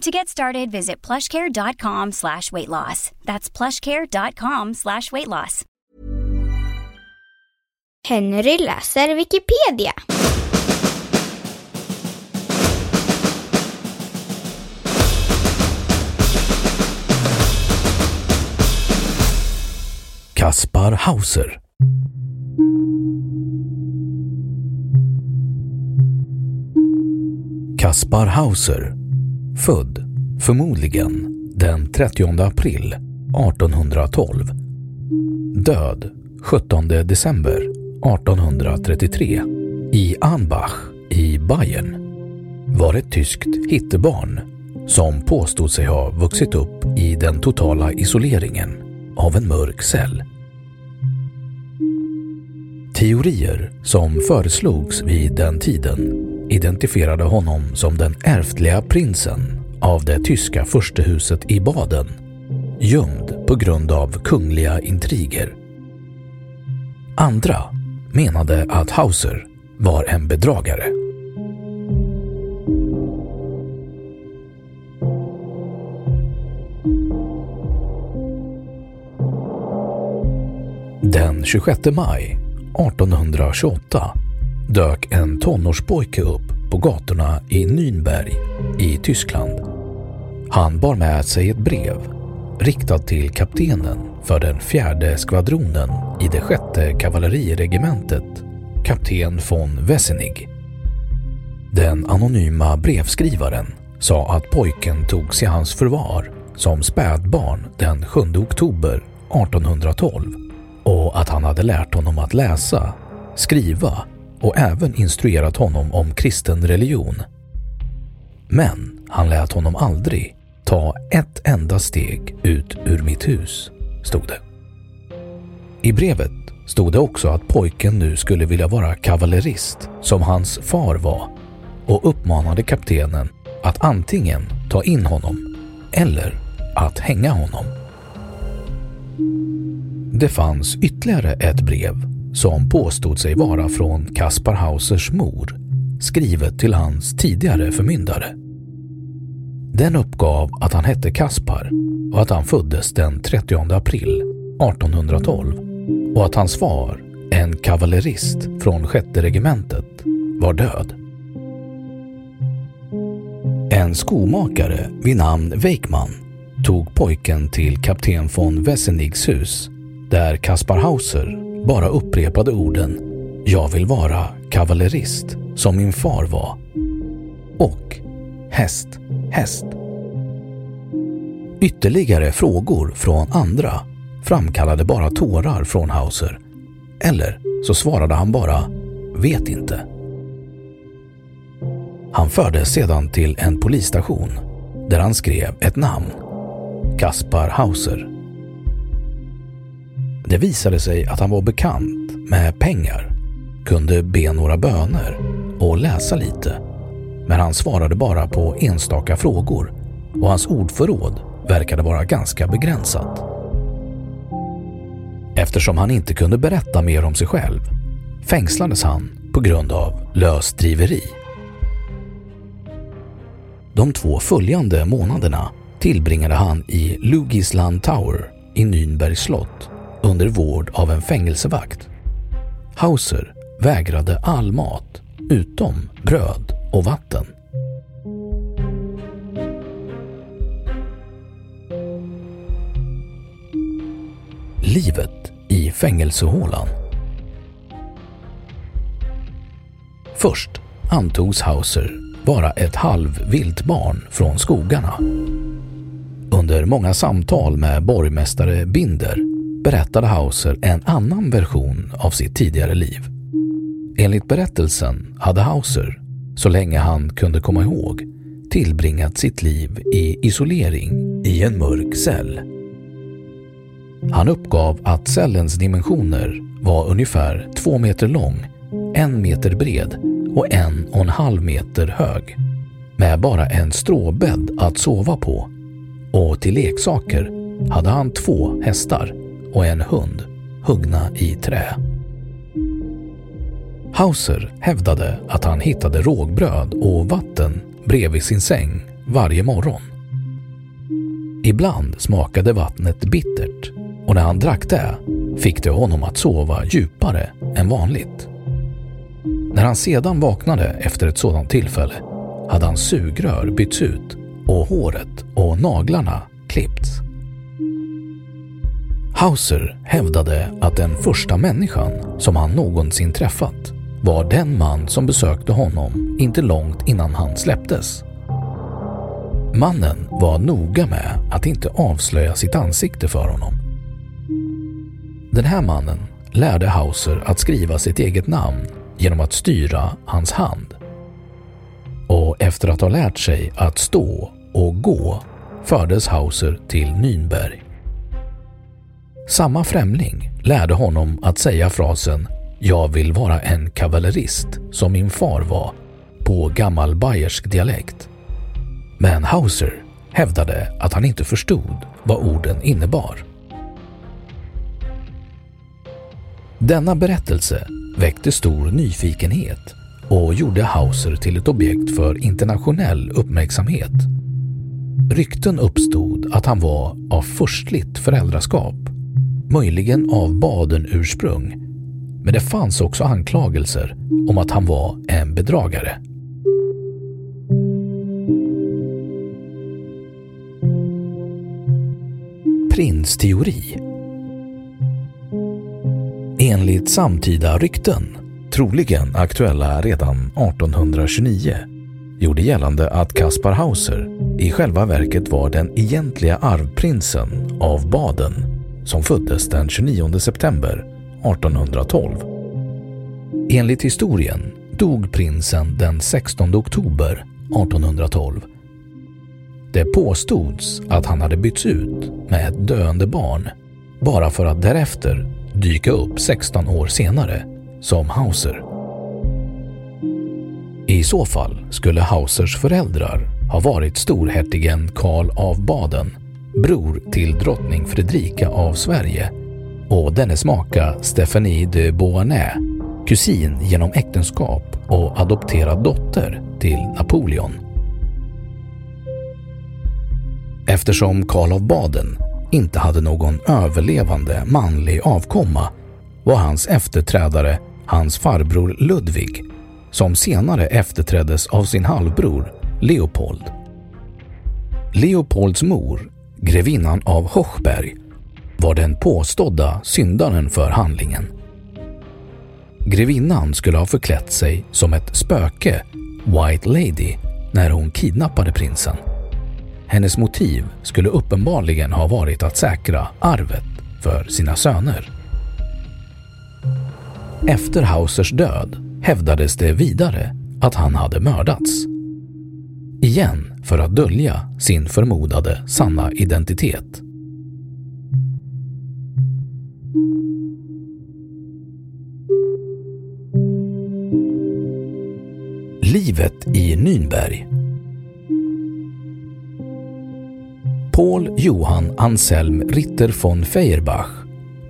To get started, visit plushcare.com slash weight loss. That's plushcare.com slash weight loss. Henry läser Wikipedia. Kaspar Hauser Kaspar Hauser Född, förmodligen, den 30 april 1812. Död 17 december 1833 i Anbach i Bayern. Var ett tyskt hittebarn som påstod sig ha vuxit upp i den totala isoleringen av en mörk cell. Teorier som föreslogs vid den tiden identifierade honom som den ärftliga prinsen av det tyska furstehuset i Baden, gömd på grund av kungliga intriger. Andra menade att Hauser var en bedragare. Den 26 maj 1828 dök en tonårspojke upp på gatorna i Nürnberg i Tyskland. Han bar med sig ett brev riktat till kaptenen för den fjärde skvadronen i det sjätte kavalleriregementet, kapten von Wessenig. Den anonyma brevskrivaren sa att pojken togs i hans förvar som spädbarn den 7 oktober 1812 och att han hade lärt honom att läsa, skriva och även instruerat honom om kristen religion. Men han lät honom aldrig ta ett enda steg ut ur mitt hus, stod det. I brevet stod det också att pojken nu skulle vilja vara kavallerist som hans far var och uppmanade kaptenen att antingen ta in honom eller att hänga honom. Det fanns ytterligare ett brev som påstod sig vara från Kaspar Hausers mor, skrivet till hans tidigare förmyndare. Den uppgav att han hette Kaspar och att han föddes den 30 april 1812 och att hans far, en kavallerist från sjätte regementet, var död. En skomakare vid namn Weikman tog pojken till kapten von Wessenigs hus där Kaspar Hauser bara upprepade orden “Jag vill vara kavallerist som min far var” och “häst, häst”. Ytterligare frågor från andra framkallade bara tårar från Hauser. Eller så svarade han bara “vet inte”. Han fördes sedan till en polisstation där han skrev ett namn. Kaspar Hauser. Det visade sig att han var bekant med pengar, kunde be några böner och läsa lite. Men han svarade bara på enstaka frågor och hans ordförråd verkade vara ganska begränsat. Eftersom han inte kunde berätta mer om sig själv fängslades han på grund av lösdriveri. De två följande månaderna tillbringade han i Lugisland Tower i Nürnbergs slott under vård av en fängelsevakt. Hauser vägrade all mat utom bröd och vatten. Livet i fängelsehålan Först antogs Hauser vara ett halvvilt barn från skogarna. Under många samtal med borgmästare Binder berättade Hauser en annan version av sitt tidigare liv. Enligt berättelsen hade Hauser, så länge han kunde komma ihåg, tillbringat sitt liv i isolering i en mörk cell. Han uppgav att cellens dimensioner var ungefär två meter lång, en meter bred och en och en halv meter hög. Med bara en stråbädd att sova på. Och till leksaker hade han två hästar och en hund huggna i trä. Hauser hävdade att han hittade rågbröd och vatten bredvid sin säng varje morgon. Ibland smakade vattnet bittert och när han drack det fick det honom att sova djupare än vanligt. När han sedan vaknade efter ett sådant tillfälle hade hans sugrör bytts ut och håret och naglarna klippts. Hauser hävdade att den första människan som han någonsin träffat var den man som besökte honom inte långt innan han släpptes. Mannen var noga med att inte avslöja sitt ansikte för honom. Den här mannen lärde Hauser att skriva sitt eget namn genom att styra hans hand. Och efter att ha lärt sig att stå och gå fördes Hauser till Nürnberg. Samma främling lärde honom att säga frasen ”Jag vill vara en kavallerist” som min far var på gammal bayersk dialekt. Men Hauser hävdade att han inte förstod vad orden innebar. Denna berättelse väckte stor nyfikenhet och gjorde Hauser till ett objekt för internationell uppmärksamhet. Rykten uppstod att han var av förstligt föräldraskap, möjligen av baden-ursprung, men det fanns också anklagelser om att han var en bedragare. Prinsteori. Enligt samtida rykten, troligen aktuella redan 1829, gjorde gällande att Kaspar Hauser i själva verket var den egentliga arvprinsen av Baden som föddes den 29 september 1812. Enligt historien dog prinsen den 16 oktober 1812. Det påstods att han hade bytts ut med ett döende barn bara för att därefter dyka upp 16 år senare som Hauser. I så fall skulle Hausers föräldrar ha varit storhertigen Karl av Baden, bror till drottning Fredrika av Sverige och dennes maka Stephanie de Beauharnais, kusin genom äktenskap och adopterad dotter till Napoleon. Eftersom Karl av Baden inte hade någon överlevande manlig avkomma var hans efterträdare hans farbror Ludvig som senare efterträddes av sin halvbror Leopold. Leopolds mor, grevinnan av Hochberg, var den påstådda syndaren för handlingen. Grevinnan skulle ha förklätt sig som ett spöke, White Lady, när hon kidnappade prinsen. Hennes motiv skulle uppenbarligen ha varit att säkra arvet för sina söner. Efter Hausers död hävdades det vidare att han hade mördats. Igen för att dölja sin förmodade sanna identitet. Livet i Nürnberg Paul Johan Anselm Ritter von Feuerbach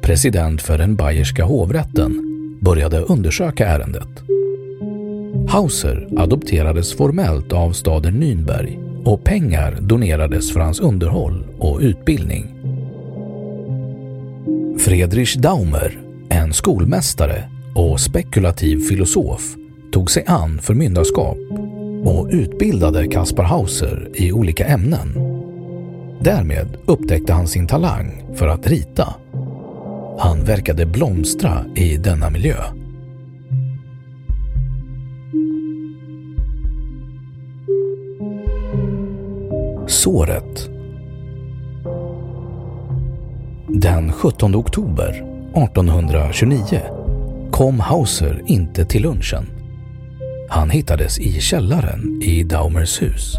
president för den bayerska hovrätten, började undersöka ärendet. Hauser adopterades formellt av staden Nürnberg och pengar donerades för hans underhåll och utbildning. Friedrich Daumer, en skolmästare och spekulativ filosof, tog sig an förmyndarskap och utbildade Kaspar Hauser i olika ämnen. Därmed upptäckte han sin talang för att rita. Han verkade blomstra i denna miljö. Såret Den 17 oktober 1829 kom Hauser inte till lunchen. Han hittades i källaren i Daumers hus.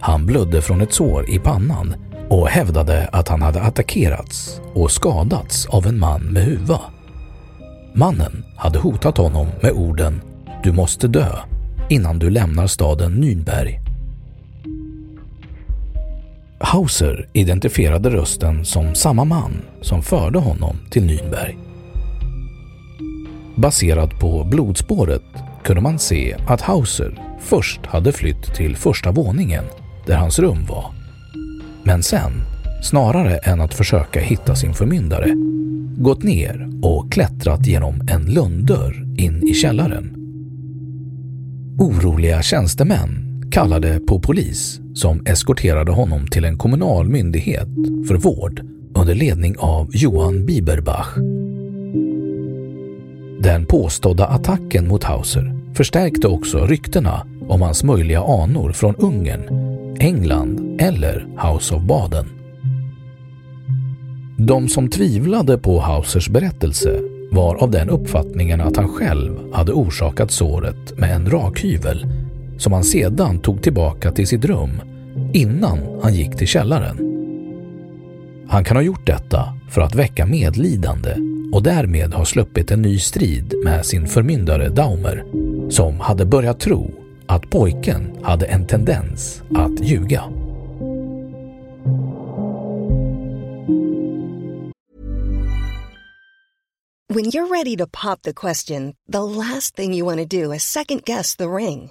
Han blödde från ett sår i pannan och hävdade att han hade attackerats och skadats av en man med huva. Mannen hade hotat honom med orden ”Du måste dö innan du lämnar staden Nürnberg”. Hauser identifierade rösten som samma man som förde honom till Nürnberg. Baserat på blodspåret kunde man se att Hauser först hade flytt till första våningen där hans rum var. Men sen, snarare än att försöka hitta sin förmyndare, gått ner och klättrat genom en lönndörr in i källaren. Oroliga tjänstemän kallade på polis som eskorterade honom till en kommunal myndighet för vård under ledning av Johan Bieberbach. Den påstådda attacken mot Hauser förstärkte också ryktena om hans möjliga anor från Ungern, England eller House of Baden. De som tvivlade på Hausers berättelse var av den uppfattningen att han själv hade orsakat såret med en rakhyvel som han sedan tog tillbaka till sitt rum innan han gick till källaren. Han kan ha gjort detta för att väcka medlidande och därmed ha sluppit en ny strid med sin förmyndare Daumer som hade börjat tro att pojken hade en tendens att ljuga. When you're ready to pop the question, the last thing you want to do is second guess the ring.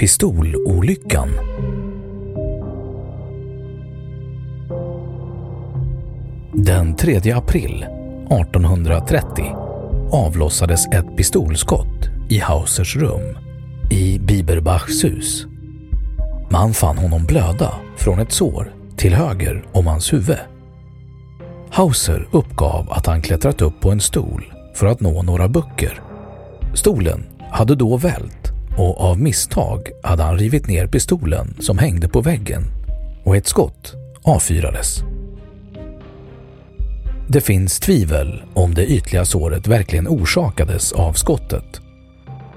Pistololyckan Den 3 april 1830 avlossades ett pistolskott i Hausers rum i Biberbachs hus. Man fann honom blöda från ett sår till höger om hans huvud. Hauser uppgav att han klättrat upp på en stol för att nå några böcker. Stolen hade då vält och av misstag hade han rivit ner pistolen som hängde på väggen och ett skott avfyrades. Det finns tvivel om det ytliga såret verkligen orsakades av skottet.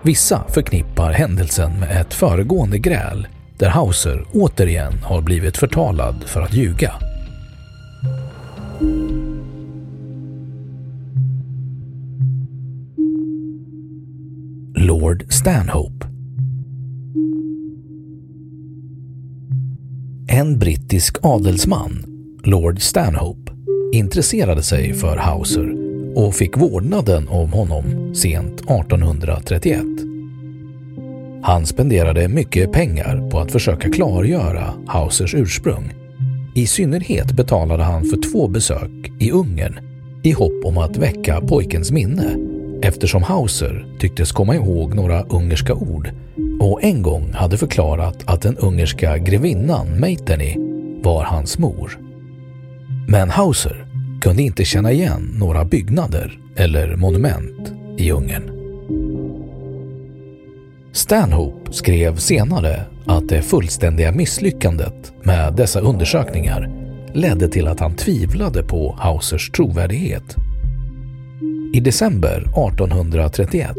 Vissa förknippar händelsen med ett föregående gräl där Hauser återigen har blivit förtalad för att ljuga. Lord Stanhope En brittisk adelsman, Lord Stanhope, intresserade sig för Hauser och fick vårdnaden om honom sent 1831. Han spenderade mycket pengar på att försöka klargöra Hausers ursprung. I synnerhet betalade han för två besök i Ungern i hopp om att väcka pojkens minne eftersom Hauser tycktes komma ihåg några ungerska ord och en gång hade förklarat att den ungerska grevinnan Meiteni var hans mor. Men Hauser kunde inte känna igen några byggnader eller monument i Ungern. Stanhope skrev senare att det fullständiga misslyckandet med dessa undersökningar ledde till att han tvivlade på Hausers trovärdighet. I december 1831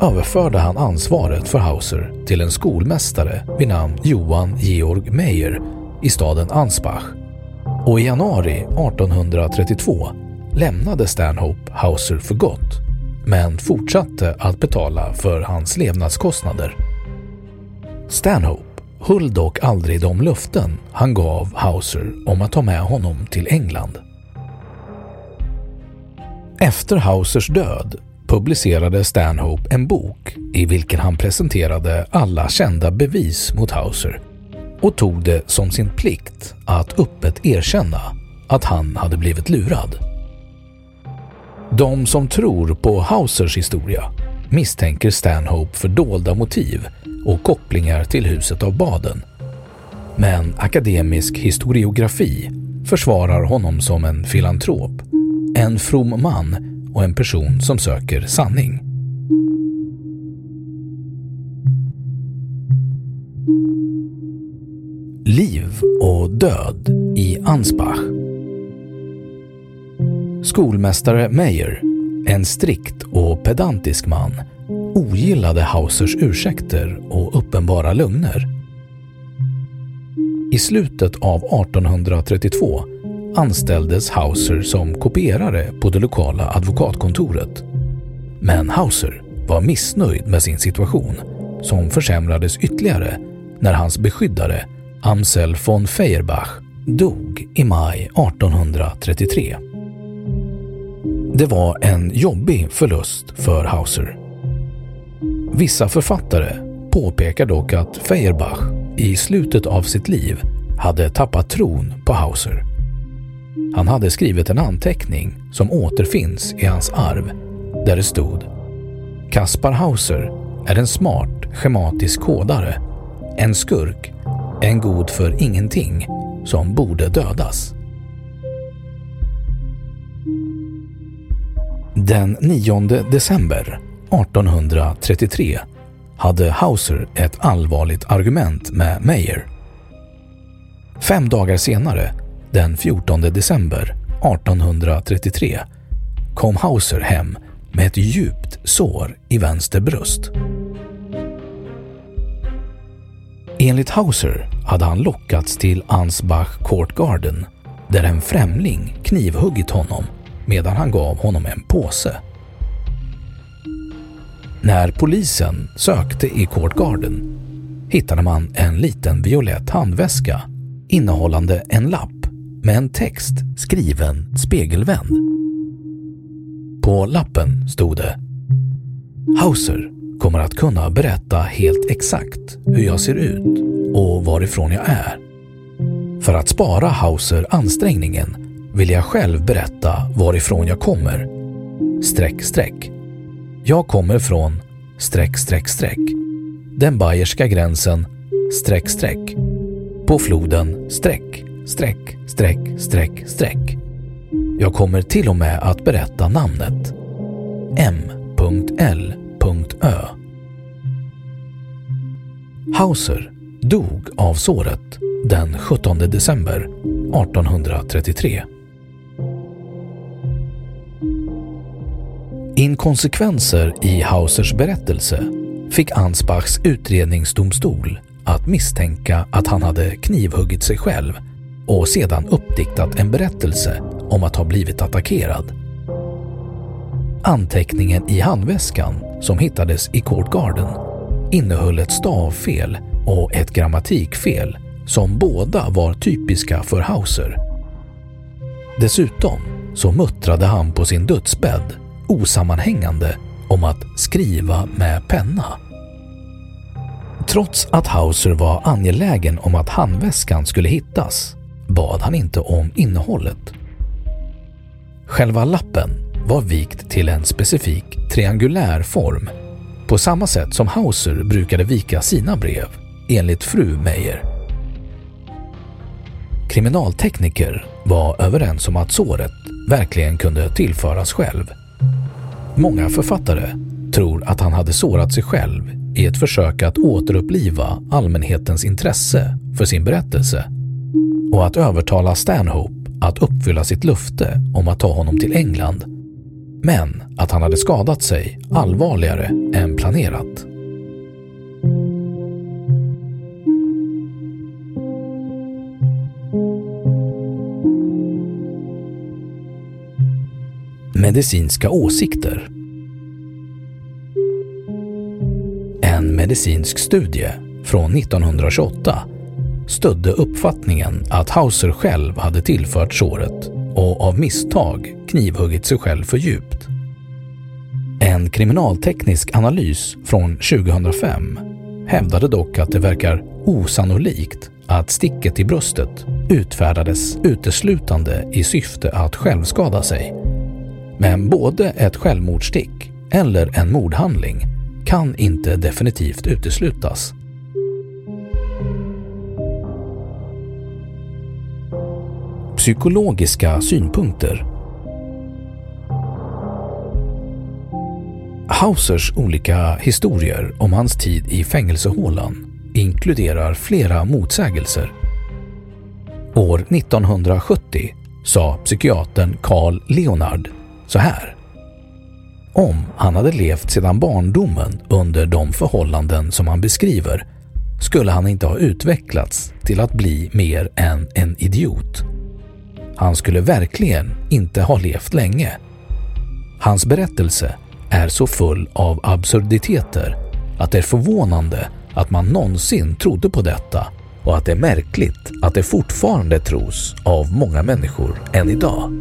överförde han ansvaret för Hauser till en skolmästare vid namn Johan Georg Meyer i staden Ansbach och i januari 1832 lämnade Stanhope Hauser för gott men fortsatte att betala för hans levnadskostnader. Stanhope höll dock aldrig de löften han gav Hauser om att ta med honom till England. Efter Hausers död publicerade Stanhope en bok i vilken han presenterade alla kända bevis mot Hauser och tog det som sin plikt att öppet erkänna att han hade blivit lurad. De som tror på Hausers historia misstänker Stanhope för dolda motiv och kopplingar till huset av Baden. Men akademisk historiografi försvarar honom som en filantrop, en from man och en person som söker sanning. Liv och död i Ansbach. Skolmästare Meyer, en strikt och pedantisk man, ogillade Hausers ursäkter och uppenbara lögner. I slutet av 1832 anställdes Hauser som kopierare på det lokala advokatkontoret. Men Hauser var missnöjd med sin situation som försämrades ytterligare när hans beskyddare Amsel von Feuerbach dog i maj 1833. Det var en jobbig förlust för Hauser. Vissa författare påpekar dock att Feuerbach i slutet av sitt liv hade tappat tron på Hauser. Han hade skrivit en anteckning som återfinns i hans arv där det stod Kaspar Hauser är en smart schematisk kodare, en skurk en god för ingenting som borde dödas. Den 9 december 1833 hade Hauser ett allvarligt argument med Meyer. Fem dagar senare, den 14 december 1833, kom Hauser hem med ett djupt sår i vänster bröst. Enligt Hauser hade han lockats till Ansbach Court Garden där en främling knivhuggit honom medan han gav honom en påse. När polisen sökte i Court Garden hittade man en liten violett handväska innehållande en lapp med en text skriven spegelvänd. På lappen stod det Hauser kommer att kunna berätta helt exakt hur jag ser ut och varifrån jag är. För att spara Hauser ansträngningen vill jag själv berätta varifrån jag kommer. Streck, streck. Jag kommer från streck, streck, streck. Den bayerska gränsen streck, streck. På floden streck, streck, streck, streck, streck. Jag kommer till och med att berätta namnet. M.l.ö. Hauser dog av såret den 17 december 1833. Inkonsekvenser i Hausers berättelse fick Ansbachs utredningsdomstol att misstänka att han hade knivhuggit sig själv och sedan uppdiktat en berättelse om att ha blivit attackerad. Anteckningen i handväskan som hittades i Court Garden innehöll ett stavfel och ett grammatikfel som båda var typiska för Hauser. Dessutom så muttrade han på sin dödsbädd osammanhängande om att skriva med penna. Trots att Hauser var angelägen om att handväskan skulle hittas bad han inte om innehållet. Själva lappen var vikt till en specifik triangulär form på samma sätt som Hauser brukade vika sina brev, enligt fru Meyer. Kriminaltekniker var överens om att såret verkligen kunde tillföras själv. Många författare tror att han hade sårat sig själv i ett försök att återuppliva allmänhetens intresse för sin berättelse och att övertala Stanhope att uppfylla sitt löfte om att ta honom till England, men att han hade skadat sig allvarligare än planerat. Medicinska åsikter En medicinsk studie från 1928 stödde uppfattningen att Hauser själv hade tillfört såret och av misstag knivhuggit sig själv för djupt. En kriminalteknisk analys från 2005 hävdade dock att det verkar osannolikt att sticket i bröstet utfärdades uteslutande i syfte att självskada sig. Men både ett självmordsstick eller en mordhandling kan inte definitivt uteslutas. Psykologiska synpunkter Hausers olika historier om hans tid i fängelsehålan inkluderar flera motsägelser. År 1970 sa psykiatern Carl Leonard så här. Om han hade levt sedan barndomen under de förhållanden som han beskriver skulle han inte ha utvecklats till att bli mer än en idiot. Han skulle verkligen inte ha levt länge. Hans berättelse är så full av absurditeter att det är förvånande att man någonsin trodde på detta och att det är märkligt att det fortfarande tros av många människor än idag.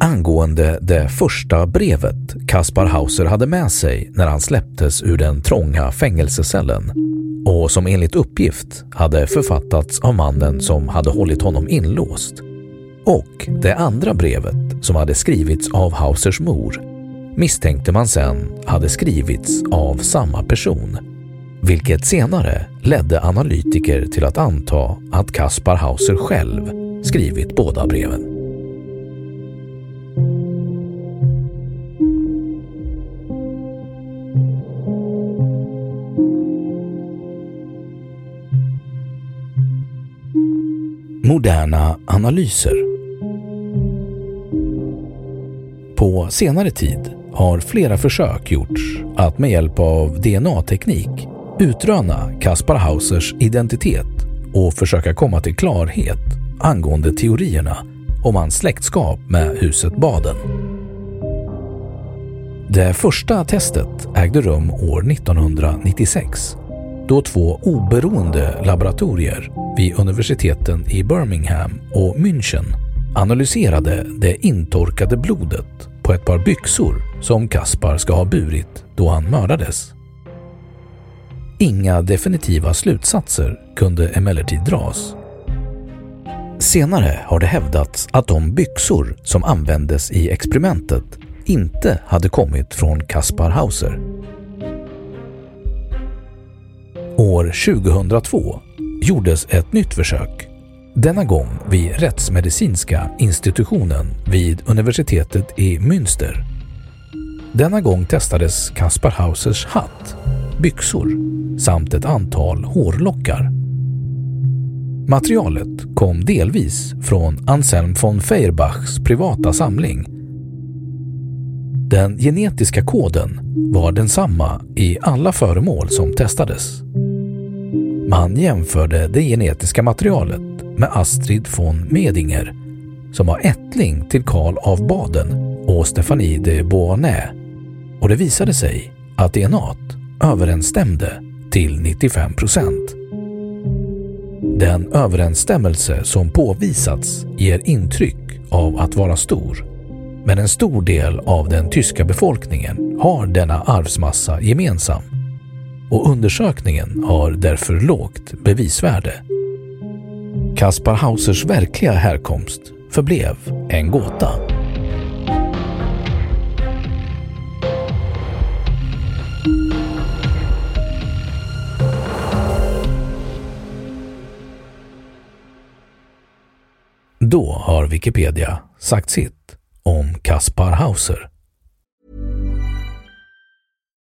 Angående det första brevet Kaspar Hauser hade med sig när han släpptes ur den trånga fängelsecellen och som enligt uppgift hade författats av mannen som hade hållit honom inlåst. Och det andra brevet som hade skrivits av Hausers mor misstänkte man sen hade skrivits av samma person. Vilket senare ledde analytiker till att anta att Kaspar Hauser själv skrivit båda breven. Moderna analyser På senare tid har flera försök gjorts att med hjälp av DNA-teknik utröna Kaspar Hausers identitet och försöka komma till klarhet angående teorierna om hans släktskap med huset Baden. Det första testet ägde rum år 1996 då två oberoende laboratorier vid universiteten i Birmingham och München analyserade det intorkade blodet på ett par byxor som Kaspar ska ha burit då han mördades. Inga definitiva slutsatser kunde emellertid dras. Senare har det hävdats att de byxor som användes i experimentet inte hade kommit från Kaspar Hauser. År 2002 gjordes ett nytt försök. Denna gång vid Rättsmedicinska institutionen vid universitetet i Münster. Denna gång testades Kaspar Hausers hatt, byxor samt ett antal hårlockar. Materialet kom delvis från Anselm von Feuerbachs privata samling. Den genetiska koden var densamma i alla föremål som testades. Man jämförde det genetiska materialet med Astrid von Medinger som var ättling till Karl av Baden och Stephanie de Beauharnais och det visade sig att DNA överensstämde till 95 procent. Den överensstämmelse som påvisats ger intryck av att vara stor men en stor del av den tyska befolkningen har denna arvsmassa gemensam och undersökningen har därför lågt bevisvärde. Kaspar Hausers verkliga härkomst förblev en gåta. Då har Wikipedia sagt sitt om Kaspar Hauser.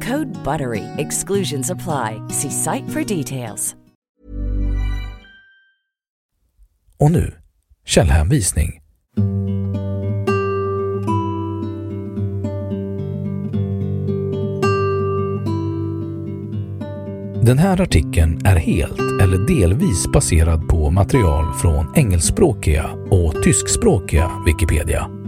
Code BUTTERY. Exclusions apply. See site for details. Och nu källhänvisning. Den här artikeln är helt eller delvis baserad på material från engelskspråkiga och tyskspråkiga Wikipedia.